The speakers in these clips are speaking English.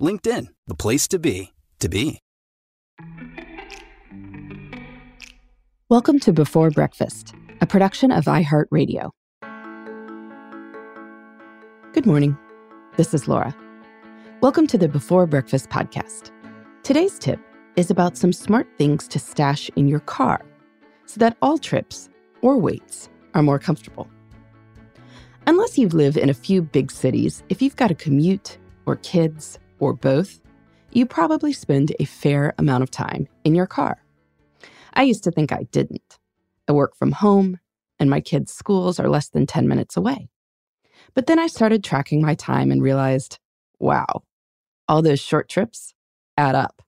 LinkedIn, the place to be, to be. Welcome to Before Breakfast, a production of iHeartRadio. Good morning. This is Laura. Welcome to the Before Breakfast podcast. Today's tip is about some smart things to stash in your car so that all trips or waits are more comfortable. Unless you live in a few big cities, if you've got a commute or kids or both, you probably spend a fair amount of time in your car. I used to think I didn't. I work from home, and my kids' schools are less than 10 minutes away. But then I started tracking my time and realized wow, all those short trips add up.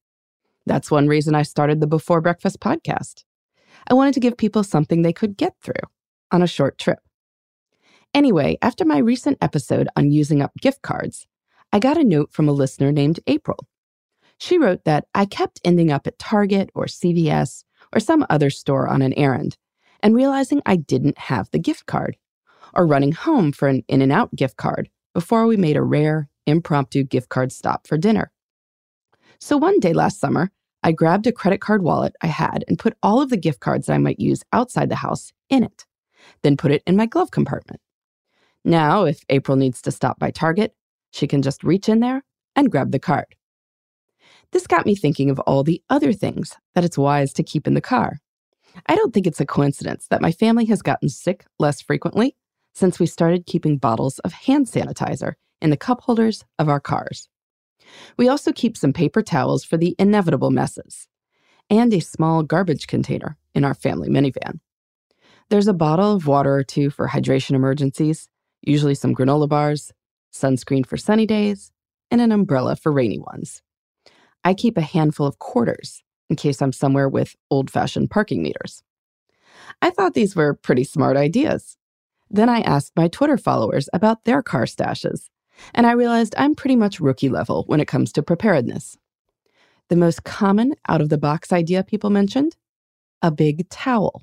That's one reason I started the Before Breakfast podcast. I wanted to give people something they could get through on a short trip. Anyway, after my recent episode on using up gift cards, I got a note from a listener named April. She wrote that I kept ending up at Target or CVS or some other store on an errand and realizing I didn't have the gift card, or running home for an In N Out gift card before we made a rare, impromptu gift card stop for dinner. So one day last summer, I grabbed a credit card wallet I had and put all of the gift cards that I might use outside the house in it, then put it in my glove compartment. Now, if April needs to stop by Target, she can just reach in there and grab the card. This got me thinking of all the other things that it's wise to keep in the car. I don't think it's a coincidence that my family has gotten sick less frequently since we started keeping bottles of hand sanitizer in the cup holders of our cars. We also keep some paper towels for the inevitable messes and a small garbage container in our family minivan. There's a bottle of water or two for hydration emergencies, usually some granola bars, sunscreen for sunny days, and an umbrella for rainy ones. I keep a handful of quarters in case I'm somewhere with old fashioned parking meters. I thought these were pretty smart ideas. Then I asked my Twitter followers about their car stashes, and I realized I'm pretty much rookie level when it comes to preparedness. The most common out of the box idea people mentioned a big towel.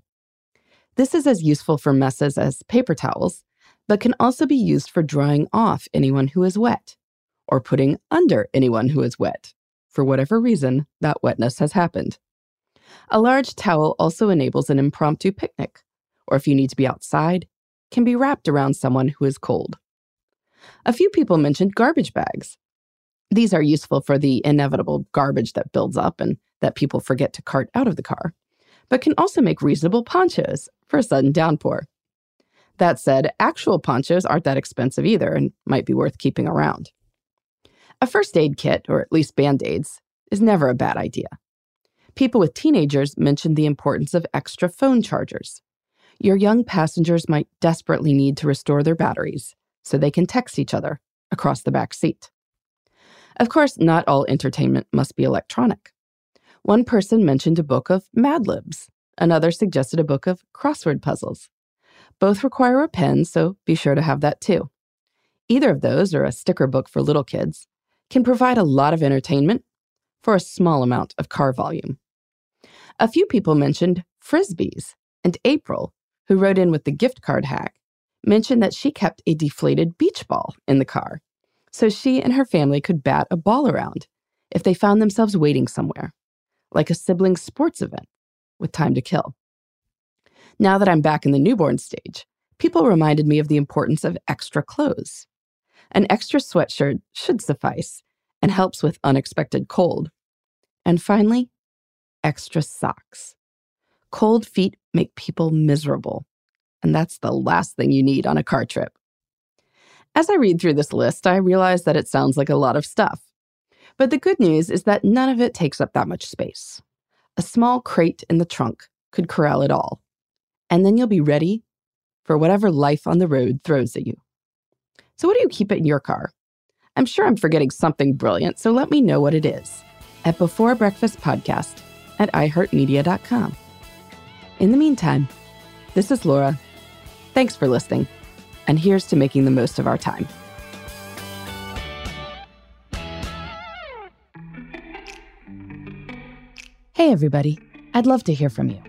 This is as useful for messes as paper towels, but can also be used for drying off anyone who is wet or putting under anyone who is wet for whatever reason, that wetness has happened. A large towel also enables an impromptu picnic, or if you need to be outside, can be wrapped around someone who is cold. A few people mentioned garbage bags. These are useful for the inevitable garbage that builds up and that people forget to cart out of the car, but can also make reasonable ponchos for a sudden downpour. That said, actual ponchos aren't that expensive either and might be worth keeping around. A first aid kit, or at least band aids, is never a bad idea. People with teenagers mentioned the importance of extra phone chargers. Your young passengers might desperately need to restore their batteries so they can text each other across the back seat. Of course, not all entertainment must be electronic. One person mentioned a book of Mad Libs, another suggested a book of crossword puzzles. Both require a pen, so be sure to have that too. Either of those, or a sticker book for little kids, can provide a lot of entertainment for a small amount of car volume. A few people mentioned frisbees, and April, who wrote in with the gift card hack, mentioned that she kept a deflated beach ball in the car so she and her family could bat a ball around if they found themselves waiting somewhere, like a sibling sports event with time to kill. Now that I'm back in the newborn stage, people reminded me of the importance of extra clothes. An extra sweatshirt should suffice and helps with unexpected cold. And finally, extra socks. Cold feet make people miserable, and that's the last thing you need on a car trip. As I read through this list, I realize that it sounds like a lot of stuff. But the good news is that none of it takes up that much space. A small crate in the trunk could corral it all. And then you'll be ready for whatever life on the road throws at you. So, what do you keep in your car? I'm sure I'm forgetting something brilliant, so let me know what it is at Before Breakfast Podcast at iHeartMedia.com. In the meantime, this is Laura. Thanks for listening, and here's to making the most of our time. Hey, everybody. I'd love to hear from you.